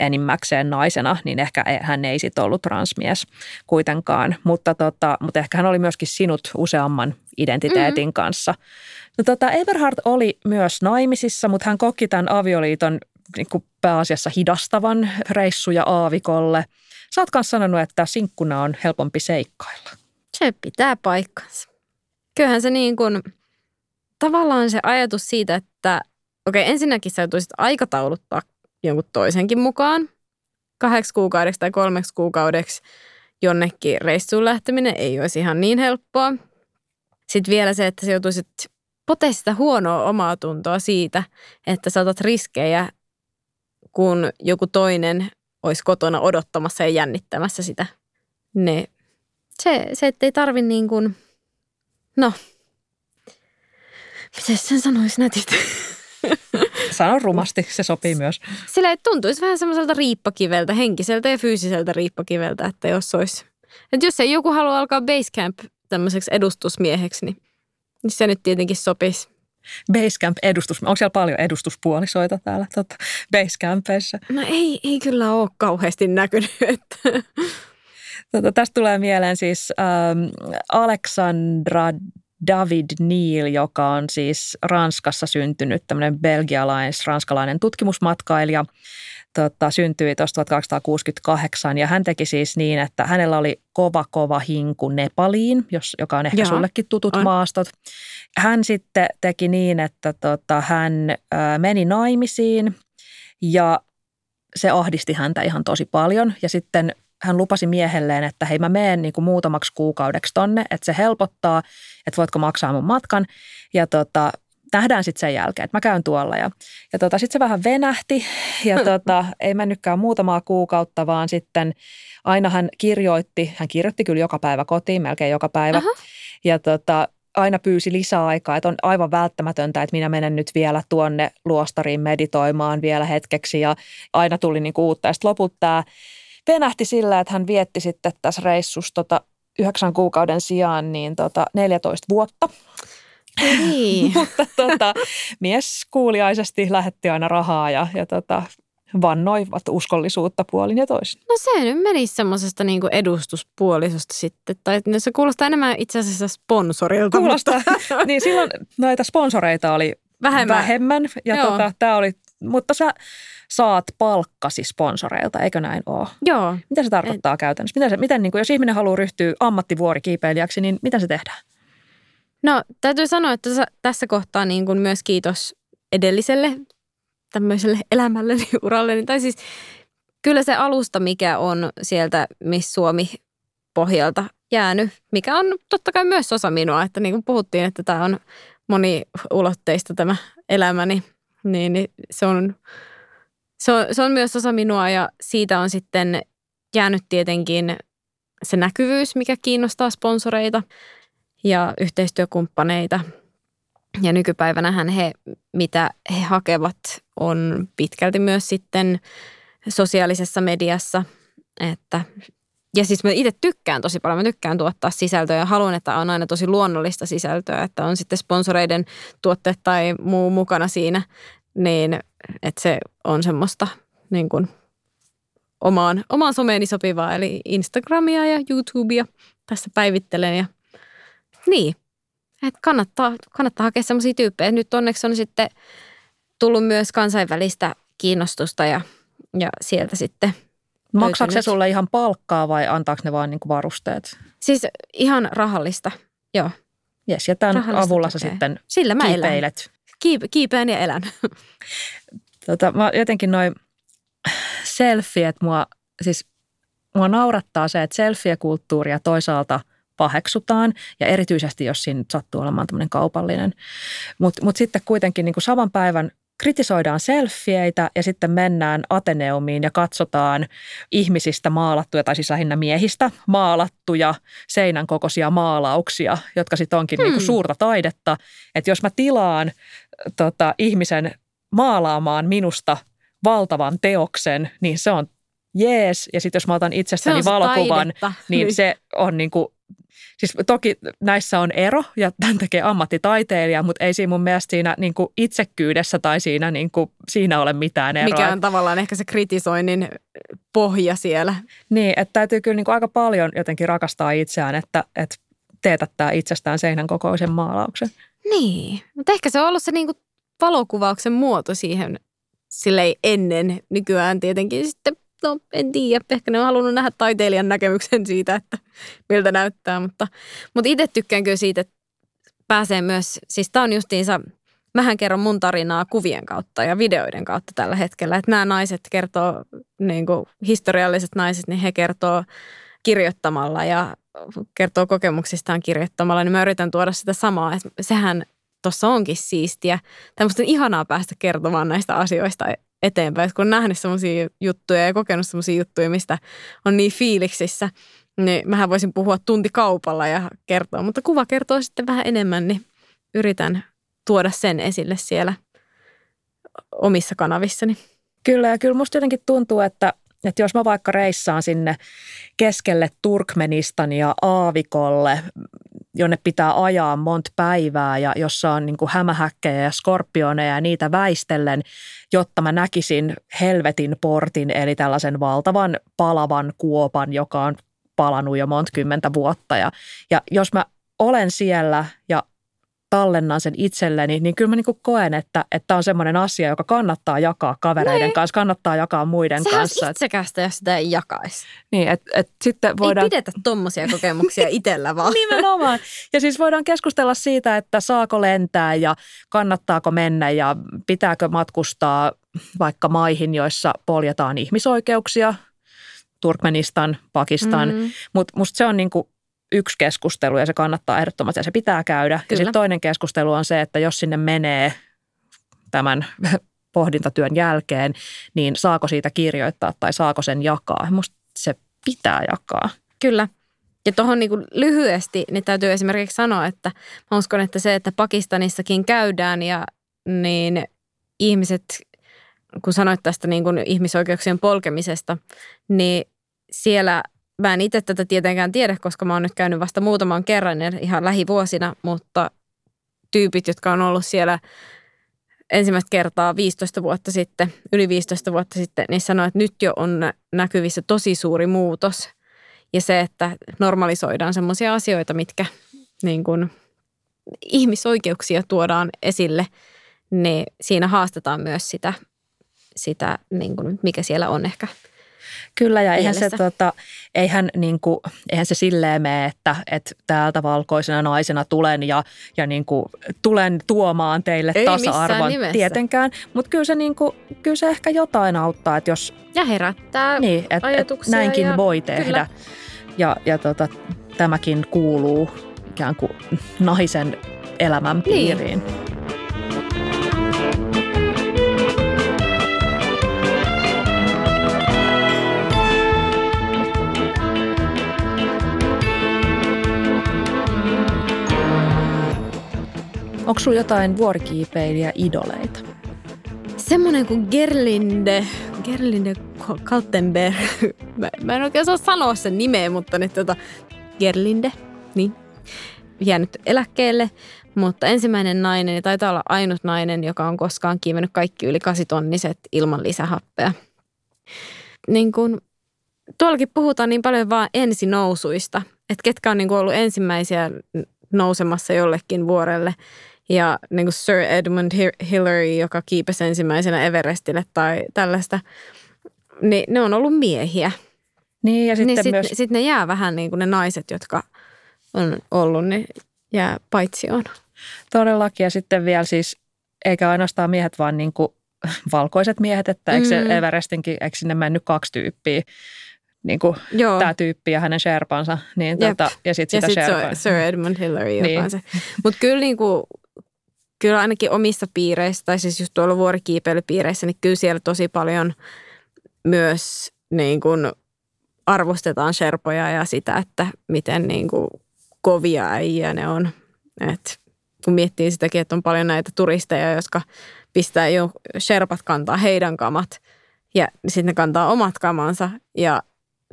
Speaker 2: enimmäkseen naisena, niin ehkä ei- hän ei sitten ollut transmies kuitenkaan. Mutta, tota, mutta ehkä hän oli myöskin sinut useamman identiteetin mm-hmm. kanssa. No tota, Eberhard oli myös naimisissa, mutta hän koki tämän avioliiton niin kuin pääasiassa hidastavan reissuja aavikolle. Sä oot kanssa sanonut, että sinkkuna on helpompi seikkailla.
Speaker 3: Se pitää paikkansa. Kyllähän se niin kuin, tavallaan se ajatus siitä, että okei ensinnäkin sä joutuisit aikatauluttaa jonkun toisenkin mukaan. Kahdeksi kuukaudeksi tai kolmeksi kuukaudeksi jonnekin reissuun lähteminen ei olisi ihan niin helppoa. Sitten vielä se, että sä joutuisit potee sitä huonoa omaa tuntoa siitä, että sä otat riskejä, kun joku toinen olisi kotona odottamassa ja jännittämässä sitä. Ne se, se ettei tarvi niin kuin, no, miten sen sanoisi nätit?
Speaker 2: Sano rumasti, se sopii myös.
Speaker 3: Sillä ei tuntuisi vähän semmoiselta riippakiveltä, henkiseltä ja fyysiseltä riippakiveltä, että jos olisi. Että jos ei joku halua alkaa Basecamp tämmöiseksi edustusmieheksi, niin, niin se nyt tietenkin sopisi.
Speaker 2: Basecamp edustus. Onko siellä paljon edustuspuolisoita täällä tota, Basecampeissa?
Speaker 3: No ei, ei kyllä ole kauheasti näkynyt, että
Speaker 2: Tota, tästä tulee mieleen siis ähm, Alexandra David Neal, joka on siis Ranskassa syntynyt tämmöinen belgialais-ranskalainen tutkimusmatkailija. Tota, syntyi tuossa 1868 ja hän teki siis niin, että hänellä oli kova kova hinku Nepaliin, jos, joka on ehkä
Speaker 3: Joo,
Speaker 2: sullekin tutut
Speaker 3: on.
Speaker 2: maastot. Hän sitten teki niin, että tota, hän äh, meni naimisiin ja se ahdisti häntä ihan tosi paljon ja sitten hän lupasi miehelleen, että hei mä meen niin kuin muutamaksi kuukaudeksi tonne, että se helpottaa, että voitko maksaa mun matkan ja tota, nähdään sitten sen jälkeen, että mä käyn tuolla. Ja, ja tota, sitten se vähän venähti ja tota, ei mennytkään muutamaa kuukautta, vaan sitten aina hän kirjoitti, hän kirjoitti kyllä joka päivä kotiin, melkein joka päivä.
Speaker 3: Aha.
Speaker 2: Ja tota, aina pyysi lisäaikaa, että on aivan välttämätöntä, että minä menen nyt vielä tuonne luostariin meditoimaan vielä hetkeksi ja aina tuli niin uutta. Ja sitten lopulta tämä venähti sillä, että hän vietti sitten tässä reissussa tota, yhdeksän kuukauden sijaan niin tota 14 vuotta.
Speaker 3: Niin.
Speaker 2: Mutta tota, mies kuuliaisesti lähetti aina rahaa ja, ja tota, vannoivat uskollisuutta puolin ja toisin.
Speaker 3: No se nyt menisi semmoisesta niinku edustuspuolisosta sitten. Tai no se kuulostaa enemmän itse asiassa sponsorilta.
Speaker 2: Kuulostaa. niin silloin noita sponsoreita oli
Speaker 3: Vähemmän.
Speaker 2: vähemmän ja
Speaker 3: Joo.
Speaker 2: tota, tää oli, mutta sä saat palkkasi sponsoreilta, eikö näin ole?
Speaker 3: Joo.
Speaker 2: Mitä se tarkoittaa käytännössä? Miten, se, miten niin kuin, jos ihminen haluaa ryhtyä ammattivuorikiipeilijäksi, niin miten se tehdään?
Speaker 3: No täytyy sanoa, että tässä- kohtaa niin kuin myös kiitos edelliselle tämmöiselle elämälleni, uralleni. Tai siis kyllä se alusta, mikä on sieltä Miss Suomi pohjalta jäänyt, mikä on totta kai myös osa minua, että niin kuin puhuttiin, että tämä on moniulotteista tämä elämäni, niin niin se on, se on, se on myös osa minua ja siitä on sitten jäänyt tietenkin se näkyvyys, mikä kiinnostaa sponsoreita ja yhteistyökumppaneita. Ja nykypäivänähän he, mitä he hakevat, on pitkälti myös sitten sosiaalisessa mediassa. Että, ja siis mä itse tykkään tosi paljon, mä tykkään tuottaa sisältöä ja haluan, että on aina tosi luonnollista sisältöä, että on sitten sponsoreiden tuotteet tai muu mukana siinä, niin että se on semmoista niin kuin omaan, omaan someeni sopivaa, eli Instagramia ja YouTubea tässä päivittelen ja niin, että kannattaa, kannattaa hakea semmoisia tyyppejä. Nyt onneksi on sitten tullut myös kansainvälistä kiinnostusta ja, ja sieltä sitten
Speaker 2: Maksaako se sulle ihan palkkaa vai antaako ne vain niin kuin varusteet?
Speaker 3: Siis ihan rahallista, joo.
Speaker 2: Jes, ja tämän
Speaker 3: Rahallista
Speaker 2: avulla sä sitten
Speaker 3: Sillä mä elän. Kiip, kiipeän ja elän.
Speaker 2: Tota, mä jotenkin noin selfieet mua, siis mua naurattaa se, että selfie-kulttuuria toisaalta paheksutaan ja erityisesti, jos siinä sattuu olemaan tämmöinen kaupallinen. Mutta mut sitten kuitenkin niin kuin saman päivän kritisoidaan selfieitä ja sitten mennään Ateneumiin ja katsotaan ihmisistä maalattuja, tai siis lähinnä miehistä maalattuja seinän kokoisia maalauksia, jotka sitten onkin hmm. niin suurta taidetta. Että jos mä tilaan tota, ihmisen maalaamaan minusta valtavan teoksen, niin se on jees. Ja sitten jos mä otan
Speaker 3: Se
Speaker 2: itsestäni
Speaker 3: se
Speaker 2: valokuvan,
Speaker 3: taidetta.
Speaker 2: niin se on niin kuin, siis toki näissä on ero ja tämän tekee ammattitaiteilija, mutta ei siinä mun mielestä siinä niin kuin itsekkyydessä tai siinä, niin kuin, siinä ole mitään eroa.
Speaker 3: Mikä on tavallaan ehkä se kritisoinnin pohja siellä.
Speaker 2: Niin, että täytyy kyllä niin kuin aika paljon jotenkin rakastaa itseään, että, että teetättää itsestään seinän kokoisen maalauksen.
Speaker 3: Niin, mutta ehkä se on ollut se niinku valokuvauksen muoto siihen silleen ennen. Nykyään tietenkin sitten, no en tiedä, ehkä ne on halunnut nähdä taiteilijan näkemyksen siitä, että miltä näyttää. Mutta, mutta itse tykkään kyllä siitä, että pääsee myös, siis tämä on justiinsa, mähän kerron mun tarinaa kuvien kautta ja videoiden kautta tällä hetkellä. Että nämä naiset kertoo, niin kuin historialliset naiset, niin he kertoo kirjoittamalla ja kertoo kokemuksistaan kirjoittamalla, niin mä yritän tuoda sitä samaa. Että sehän tuossa onkin siistiä. Tämmöistä on ihanaa päästä kertomaan näistä asioista eteenpäin. Kun on nähnyt semmoisia juttuja ja kokenut semmoisia juttuja, mistä on niin fiiliksissä, niin mähän voisin puhua tuntikaupalla ja kertoa. Mutta kuva kertoo sitten vähän enemmän, niin yritän tuoda sen esille siellä omissa kanavissani.
Speaker 2: Kyllä, ja kyllä musta jotenkin tuntuu, että, että jos mä vaikka reissaan sinne keskelle Turkmenistania Aavikolle, jonne pitää ajaa monta päivää ja jossa on niin hämähäkkejä ja skorpioneja ja niitä väistellen, jotta mä näkisin helvetin portin, eli tällaisen valtavan palavan kuopan, joka on palanut jo monta kymmentä vuotta. Ja, ja jos mä olen siellä ja tallennan sen itselleni, niin kyllä mä niin koen, että tämä on semmoinen asia, joka kannattaa jakaa kavereiden
Speaker 3: Niin.
Speaker 2: kanssa, kannattaa jakaa muiden
Speaker 3: Sehän
Speaker 2: kanssa. Et,
Speaker 3: itsekästä, jos sitä ei jakaisi.
Speaker 2: niin, et, et sitten voidaan...
Speaker 3: Ei pidetä tommosia kokemuksia itsellä vaan.
Speaker 2: Nimenomaan. Ja siis voidaan keskustella siitä, että saako lentää ja kannattaako mennä ja pitääkö matkustaa vaikka maihin, joissa poljetaan ihmisoikeuksia, Turkmenistan, Pakistan. Mm.
Speaker 3: Mm.
Speaker 2: Mutta musta se on niinku yksi keskustelu ja se kannattaa ehdottomasti ja se pitää käydä. Ja
Speaker 3: Kyllä.
Speaker 2: sitten toinen keskustelu on se, että jos sinne menee tämän pohdintatyön jälkeen, niin saako siitä kirjoittaa tai saako sen jakaa. Musta se pitää jakaa.
Speaker 3: Kyllä. Ja tuohon niin lyhyesti niin täytyy esimerkiksi sanoa, että mä uskon, että se, että Pakistanissakin käydään ja niin ihmiset, kun sanoit tästä niin kuin ihmisoikeuksien polkemisesta, niin siellä mä en itse tätä tietenkään tiedä, koska mä oon nyt käynyt vasta muutaman kerran ihan lähivuosina, mutta tyypit, jotka on ollut siellä ensimmäistä kertaa 15 vuotta sitten, yli 15 vuotta sitten, niin sanoi, että nyt jo on näkyvissä tosi suuri muutos. Ja se, että normalisoidaan sellaisia asioita, mitkä niin kuin ihmisoikeuksia tuodaan esille, niin siinä haastetaan myös sitä, sitä niin kuin, mikä siellä on ehkä –
Speaker 2: Kyllä, ja eihän se, tota, eihän, niin kuin, eihän se silleen mene, että, että täältä valkoisena naisena tulen ja, ja niin kuin, tulen tuomaan teille Ei tasa-arvon. Tietenkään, mutta kyllä se, niin kuin, kyllä se ehkä jotain auttaa, että jos...
Speaker 3: Ja herättää niin, et, ajatuksia.
Speaker 2: Et näinkin
Speaker 3: ja,
Speaker 2: voi tehdä. Kyllä. Ja, ja tota, tämäkin kuuluu ikään kuin naisen elämän niin. piiriin. Niin. Onko sulla jotain vuorikiipeilijä idoleita?
Speaker 3: Semmoinen kuin Gerlinde, Gerlinde Kaltenberg. Mä, mä en oikein osaa sanoa sen nimeä, mutta nyt tota, Gerlinde, niin, jäänyt eläkkeelle. Mutta ensimmäinen nainen, ja taitaa olla ainut nainen, joka on koskaan kiivennyt kaikki yli kasitonniset ilman lisähappea. Niin kun, tuollakin puhutaan niin paljon vaan ensinousuista, että ketkä on niin ollut ensimmäisiä nousemassa jollekin vuorelle. Ja niin kuin Sir Edmund Hillary, joka kiipesi ensimmäisenä Everestille tai tällaista, niin ne on ollut miehiä.
Speaker 2: Niin ja sitten
Speaker 3: niin
Speaker 2: myös...
Speaker 3: Sitten sit ne jää vähän niin kuin ne naiset, jotka on ollut, niin jää paitsi on.
Speaker 2: Todellakin ja sitten vielä siis, eikä ainoastaan miehet, vaan niin kuin valkoiset miehet, että eikö se mm. Everestinkin, eikö sinne mennyt kaksi tyyppiä niin kuin tämä tyyppi ja hänen sherpansa. Niin tota, ja sitten
Speaker 3: sitä
Speaker 2: sit
Speaker 3: Sir, Sir Edmund Hillary, joka niin. on se. Mutta kyllä, niin kuin, kyllä ainakin omissa piireissä, tai siis just tuolla vuorikiipeilypiireissä, niin kyllä siellä tosi paljon myös niin kuin arvostetaan sherpoja ja sitä, että miten niin kuin kovia äijä ne on. Et kun miettii sitäkin, että on paljon näitä turisteja, jotka pistää jo sherpat kantaa heidän kamat ja sitten ne kantaa omat kamansa ja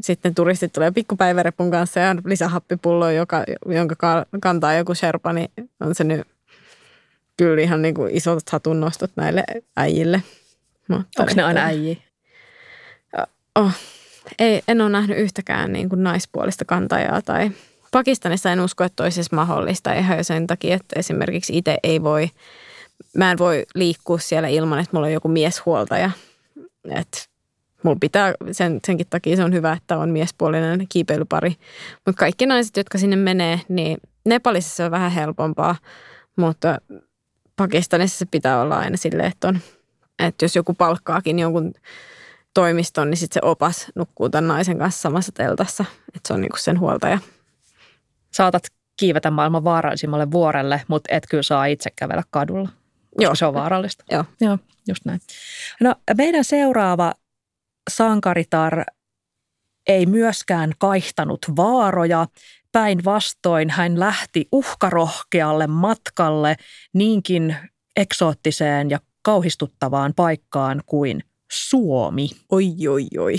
Speaker 3: sitten turistit tulee pikkupäivärepun kanssa ja lisähappipullo, joka, jonka kantaa joku sherpa, niin on se nyt kyllä ihan niin kuin isot hatunnostot näille äijille.
Speaker 2: Onko ne aina äijiä?
Speaker 3: Oh, ei, en ole nähnyt yhtäkään niin kuin naispuolista kantajaa tai Pakistanissa en usko, että olisi mahdollista ihan jo sen takia, että esimerkiksi itse ei voi, mä en voi liikkua siellä ilman, että mulla on joku mieshuoltaja. Että mulla pitää, sen, senkin takia se on hyvä, että on miespuolinen kiipeilypari. Mutta kaikki naiset, jotka sinne menee, niin Nepalissa se on vähän helpompaa, mutta Pakistanissa se pitää olla aina silleen, että, on, että jos joku palkkaakin jonkun toimiston, niin sitten se opas nukkuu tämän naisen kanssa samassa teltassa, että se on niinku sen huoltaja.
Speaker 2: Saatat kiivetä maailman vaarallisimmalle vuorelle, mutta et kyllä saa itse kävellä kadulla, Joo. se on vaarallista.
Speaker 3: Joo.
Speaker 2: Joo, just näin. No, meidän seuraava sankaritar ei myöskään kaihtanut vaaroja. Päinvastoin hän lähti uhkarohkealle matkalle niinkin eksoottiseen ja kauhistuttavaan paikkaan kuin Suomi.
Speaker 3: Oi, oi, oi.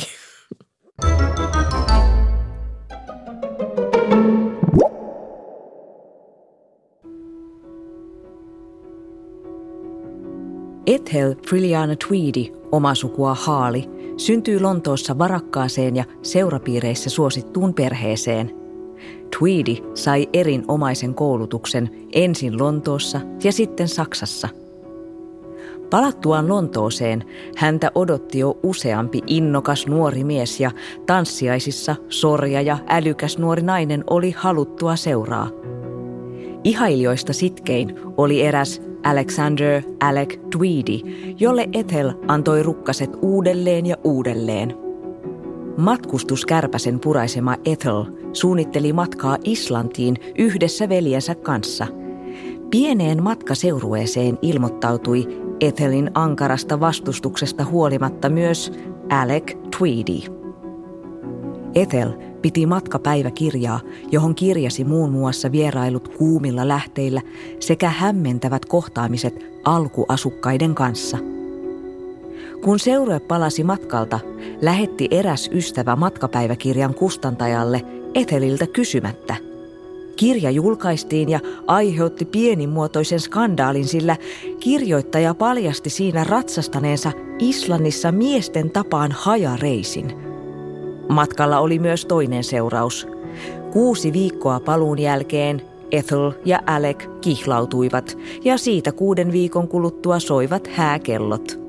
Speaker 4: Ethel Friliana Tweedy, oma sukua Haali, syntyi Lontoossa varakkaaseen ja seurapiireissä suosittuun perheeseen. Tweedy sai erinomaisen koulutuksen ensin Lontoossa ja sitten Saksassa. Palattuaan Lontooseen häntä odotti jo useampi innokas nuori mies ja tanssiaisissa sorja ja älykäs nuori nainen oli haluttua seuraa. Ihailijoista sitkein oli eräs Alexander Alec Tweedy, jolle Ethel antoi rukkaset uudelleen ja uudelleen. Matkustuskärpäsen puraisema Ethel suunnitteli matkaa Islantiin yhdessä veljensä kanssa. Pieneen matkaseurueeseen ilmoittautui Ethelin ankarasta vastustuksesta huolimatta myös Alec Tweedy. Ethel piti matkapäiväkirjaa, johon kirjasi muun muassa vierailut kuumilla lähteillä sekä hämmentävät kohtaamiset alkuasukkaiden kanssa. Kun seurue palasi matkalta, lähetti eräs ystävä matkapäiväkirjan kustantajalle Etheliltä kysymättä. Kirja julkaistiin ja aiheutti pienimuotoisen skandaalin, sillä kirjoittaja paljasti siinä ratsastaneensa Islannissa miesten tapaan hajareisin. Matkalla oli myös toinen seuraus. Kuusi viikkoa paluun jälkeen Ethel ja Alec kihlautuivat ja siitä kuuden viikon kuluttua soivat hääkellot.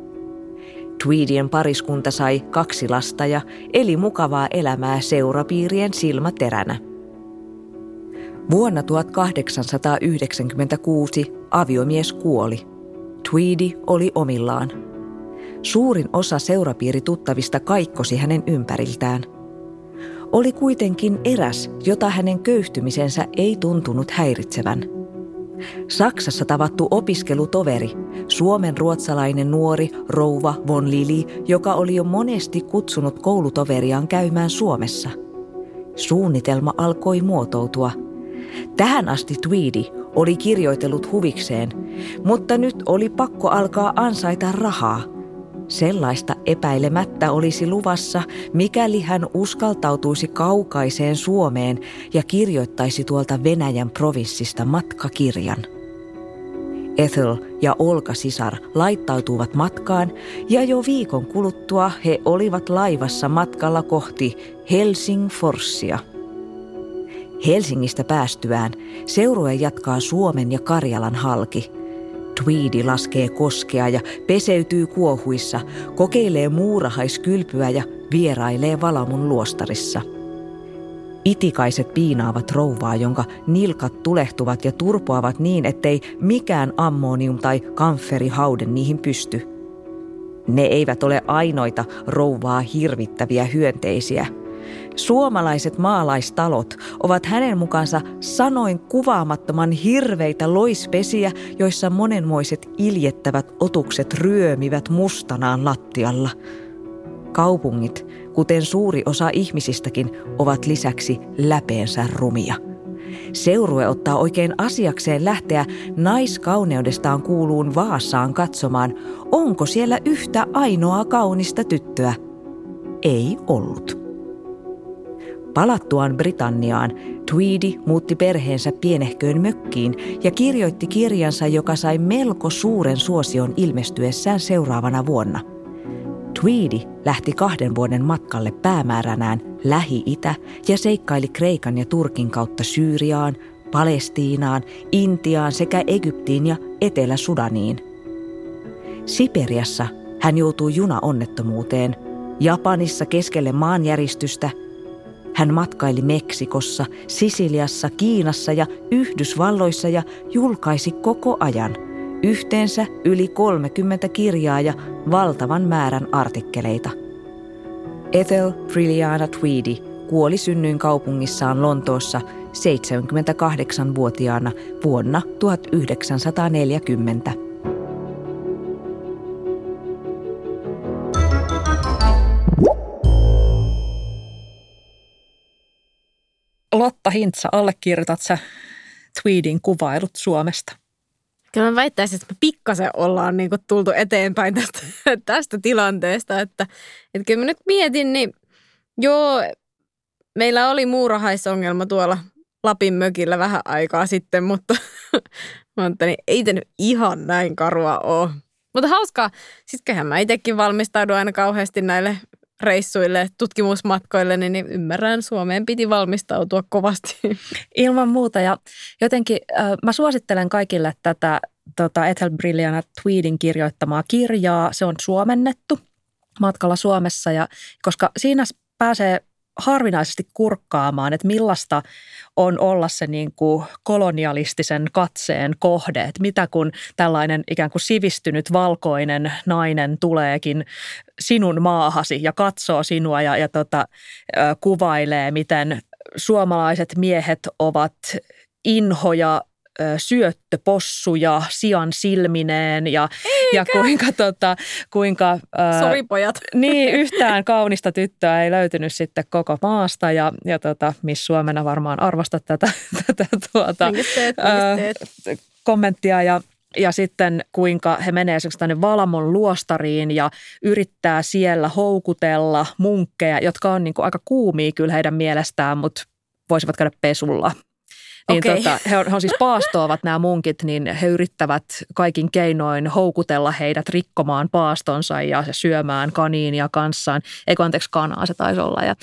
Speaker 4: Tweedien pariskunta sai kaksi lasta ja eli mukavaa elämää seurapiirien silmäteränä. Vuonna 1896 aviomies kuoli. Tweedy oli omillaan. Suurin osa seurapiirituttavista kaikkosi hänen ympäriltään. Oli kuitenkin eräs, jota hänen köyhtymisensä ei tuntunut häiritsevän. Saksassa tavattu opiskelutoveri, suomen ruotsalainen nuori rouva von Lili, joka oli jo monesti kutsunut koulutoveriaan käymään Suomessa. Suunnitelma alkoi muotoutua – Tähän asti Tweedy oli kirjoitellut huvikseen, mutta nyt oli pakko alkaa ansaita rahaa. Sellaista epäilemättä olisi luvassa, mikäli hän uskaltautuisi kaukaiseen Suomeen ja kirjoittaisi tuolta Venäjän provinssista matkakirjan. Ethel ja Olka sisar laittautuivat matkaan ja jo viikon kuluttua he olivat laivassa matkalla kohti Helsingforsia – Helsingistä päästyään seurue jatkaa Suomen ja Karjalan halki. Tweedy laskee koskea ja peseytyy kuohuissa, kokeilee muurahaiskylpyä ja vierailee Valamun luostarissa. Itikaiset piinaavat rouvaa, jonka nilkat tulehtuvat ja turpoavat niin, ettei mikään ammonium- tai kamferihaude niihin pysty. Ne eivät ole ainoita rouvaa hirvittäviä hyönteisiä – Suomalaiset maalaistalot ovat hänen mukansa sanoin kuvaamattoman hirveitä loispesiä, joissa monenmoiset iljettävät otukset ryömivät mustanaan lattialla. Kaupungit, kuten suuri osa ihmisistäkin, ovat lisäksi läpeensä rumia. Seurue ottaa oikein asiakseen lähteä naiskauneudestaan kuuluun Vaasaan katsomaan, onko siellä yhtä ainoa kaunista tyttöä. Ei ollut. Palattuaan Britanniaan, Tweedy muutti perheensä pienehköön mökkiin ja kirjoitti kirjansa, joka sai melko suuren suosion ilmestyessään seuraavana vuonna. Tweedy lähti kahden vuoden matkalle päämääränään Lähi-Itä ja seikkaili Kreikan ja Turkin kautta Syyriaan, Palestiinaan, Intiaan sekä Egyptiin ja Etelä-Sudaniin. Siperiassa hän joutui junaonnettomuuteen, Japanissa keskelle maanjäristystä – hän matkaili Meksikossa, Sisiliassa, Kiinassa ja Yhdysvalloissa ja julkaisi koko ajan yhteensä yli 30 kirjaa ja valtavan määrän artikkeleita. Ethel Trilliana Tweedy kuoli synnyin kaupungissaan Lontoossa 78-vuotiaana vuonna 1940.
Speaker 2: Lotta Hintsa, allekirjoitat sä Tweedin kuvailut Suomesta?
Speaker 3: Kyllä mä väittäisin, että me pikkasen ollaan niin tultu eteenpäin tästä, tästä tilanteesta. Että, että kyllä mä nyt mietin, niin joo, meillä oli muurahaisongelma tuolla Lapin mökillä vähän aikaa sitten, mutta mä niin ei tämä nyt ihan näin karua ole. Mutta hauskaa. Sittenhän mä itsekin valmistaudun aina kauheasti näille reissuille, tutkimusmatkoille, niin, niin ymmärrän, Suomeen piti valmistautua kovasti.
Speaker 2: Ilman muuta ja jotenkin äh, mä suosittelen kaikille tätä tota Ethel Brilliana Tweedin kirjoittamaa kirjaa. Se on suomennettu matkalla Suomessa ja koska siinä pääsee harvinaisesti kurkkaamaan, että millaista on olla se niin kuin kolonialistisen katseen kohde, että mitä kun tällainen ikään kuin sivistynyt valkoinen nainen tuleekin sinun maahasi ja katsoo sinua ja, ja tota, kuvailee, miten suomalaiset miehet ovat inhoja syöttöpossuja sian silmineen ja, ja kuinka, tota, kuinka
Speaker 3: Sori pojat.
Speaker 2: Niin, yhtään kaunista tyttöä ei löytynyt sitten koko maasta ja, ja tota, Miss Suomena varmaan arvostat tätä, tätä tuota,
Speaker 3: teet, teet.
Speaker 2: kommenttia ja ja sitten kuinka he menee esimerkiksi tänne Valamon luostariin ja yrittää siellä houkutella munkkeja, jotka on niin kuin aika kuumia kyllä heidän mielestään, mutta voisivat käydä pesulla Niin
Speaker 3: Okei.
Speaker 2: tota, he, on, he on siis paastoavat nämä munkit, niin he yrittävät kaikin keinoin houkutella heidät rikkomaan paastonsa ja syömään kaniinia kanssaan. Eikö anteeksi, kanaa se taisi olla. Ja,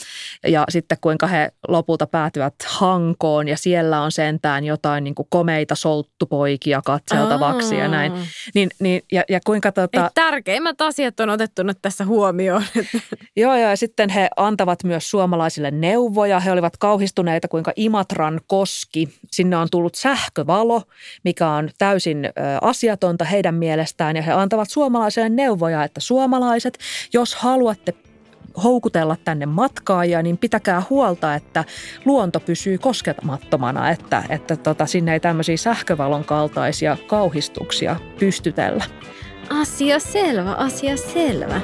Speaker 2: ja sitten kuinka he lopulta päätyvät hankoon ja siellä on sentään jotain niin kuin komeita solttupoikia katseltavaksi ja näin.
Speaker 3: Aa.
Speaker 2: Niin, niin, ja, ja kuinka tota,
Speaker 3: Et tärkeimmät asiat on otettu nyt tässä huomioon.
Speaker 2: Joo, joo, ja sitten he antavat myös suomalaisille neuvoja. He olivat kauhistuneita, kuinka Imatran koski, sinne on tullut sähkövalo, mikä on täysin asiatonta heidän mielestään. Ja he antavat suomalaisille neuvoja, että suomalaiset, jos haluatte houkutella tänne matkaajia, niin pitäkää huolta, että luonto pysyy koskemattomana, että, että tota, sinne ei tämmöisiä sähkövalon kaltaisia kauhistuksia pystytellä.
Speaker 3: Asia selvä, asia selvä.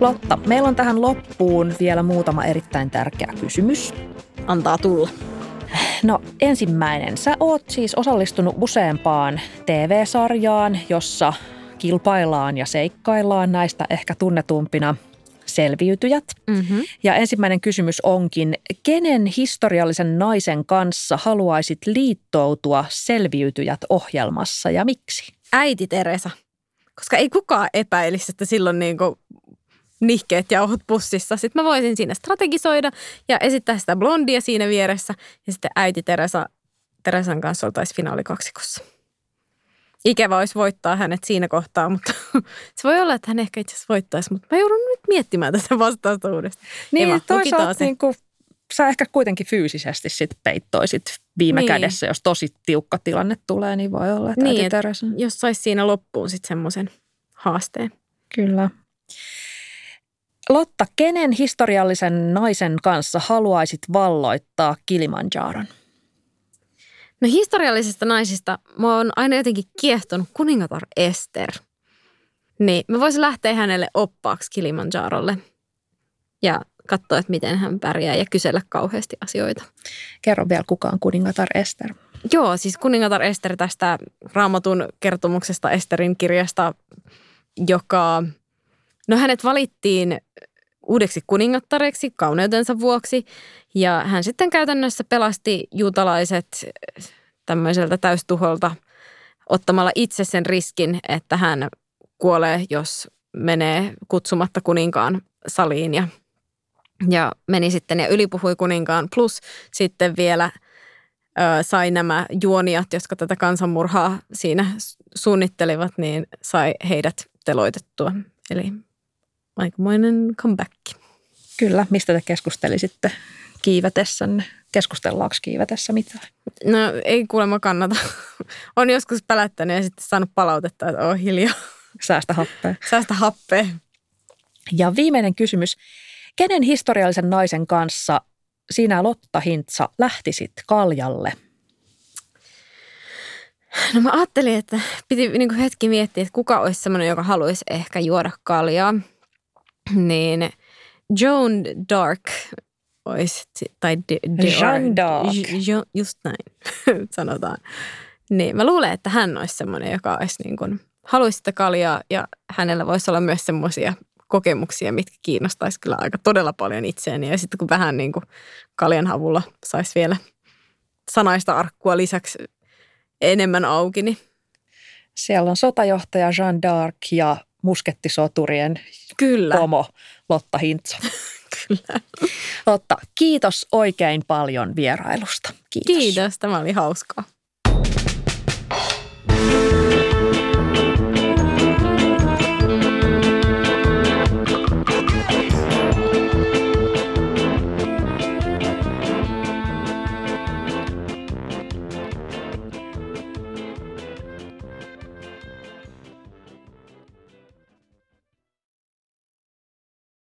Speaker 2: Lotta, meillä on tähän loppuun vielä muutama erittäin tärkeä kysymys.
Speaker 3: Antaa tulla.
Speaker 2: No ensimmäinen. Sä oot siis osallistunut useampaan TV-sarjaan, jossa kilpaillaan ja seikkaillaan näistä ehkä tunnetumpina selviytyjät.
Speaker 3: Mm-hmm.
Speaker 2: Ja ensimmäinen kysymys onkin, kenen historiallisen naisen kanssa haluaisit liittoutua selviytyjät ohjelmassa ja miksi?
Speaker 3: Äiti Teresa. Koska ei kukaan epäilisi, että silloin niin kuin nihkeet jauhot pussissa. Sitten mä voisin siinä strategisoida ja esittää sitä blondia siinä vieressä. Ja sitten äiti Teresa, Teresan kanssa oltaisiin finaalikaksikossa. Ikävä olisi voittaa hänet siinä kohtaa, mutta se voi olla, että hän ehkä itse asiassa voittaisi. Mutta mä joudun nyt miettimään tätä vastausta uudestaan.
Speaker 2: Niin,
Speaker 3: Eva,
Speaker 2: toisaalta niin kuin, sä ehkä kuitenkin fyysisesti sit peittoisit viime
Speaker 3: Niin.
Speaker 2: kädessä, jos tosi tiukka tilanne tulee, niin voi olla, että
Speaker 3: Niin,
Speaker 2: äiti
Speaker 3: et-
Speaker 2: Teresa.
Speaker 3: Jos saisi siinä loppuun sitten semmoisen haasteen.
Speaker 2: Kyllä. Lotta, kenen historiallisen naisen kanssa haluaisit valloittaa Kilimanjaron?
Speaker 3: No historiallisista naisista mä oon aina jotenkin kiehtonut kuningatar Ester. Niin mä voisin lähteä hänelle oppaaksi Kilimanjarolle ja katsoa, että miten hän pärjää ja kysellä kauheasti asioita.
Speaker 2: Kerro vielä, kuka on kuningatar Ester.
Speaker 3: Joo, siis kuningatar Ester tästä raamatun kertomuksesta Esterin kirjasta, joka, no hänet valittiin uudeksi kuningattareksi kauneutensa vuoksi ja hän sitten käytännössä pelasti juutalaiset tämmöiseltä täystuholta ottamalla itse sen riskin, että hän kuolee, jos menee kutsumatta kuninkaan saliin ja, ja meni sitten ja ylipuhui kuninkaan. Plus sitten vielä ö, sai nämä juonijat, jotka tätä kansanmurhaa siinä suunnittelivat, niin sai heidät teloitettua. Eli aikamoinen comeback.
Speaker 2: Kyllä, mistä te keskustelisitte kiivetessänne? Keskustellaanko kiivetessä mitään?
Speaker 3: No ei kuulemma kannata. On joskus pälättänyt ja sitten saanut palautetta, että on hiljaa.
Speaker 2: Säästä happea.
Speaker 3: Säästä happea.
Speaker 2: Ja viimeinen kysymys. Kenen historiallisen naisen kanssa sinä Lotta Hintsa lähtisit kaljalle?
Speaker 3: No mä ajattelin, että piti niin hetki miettiä, että kuka olisi semmoinen, joka haluaisi ehkä juoda kaljaa. Niin Joan Dark olisi, tai de, de
Speaker 2: Jeanne d'Arc.
Speaker 3: Jo, just näin sanotaan. Niin mä luulen, että hän olisi semmoinen, joka olisi niin kuin, haluaisi sitä kaljaa ja hänellä voisi olla myös semmoisia kokemuksia, mitkä kiinnostaisi kyllä aika todella paljon itseäni. Ja sitten kun vähän niin kuin kaljan avulla saisi vielä sanaista arkkua lisäksi enemmän auki, niin
Speaker 2: Siellä on sotajohtaja Jean d'Arc ja muskettisoturien
Speaker 3: Kyllä.
Speaker 2: pomo Lotta Hintsa.
Speaker 3: Kyllä.
Speaker 2: Lotta, kiitos oikein paljon vierailusta. Kiitos.
Speaker 3: Kiitos, tämä oli hauskaa. thank you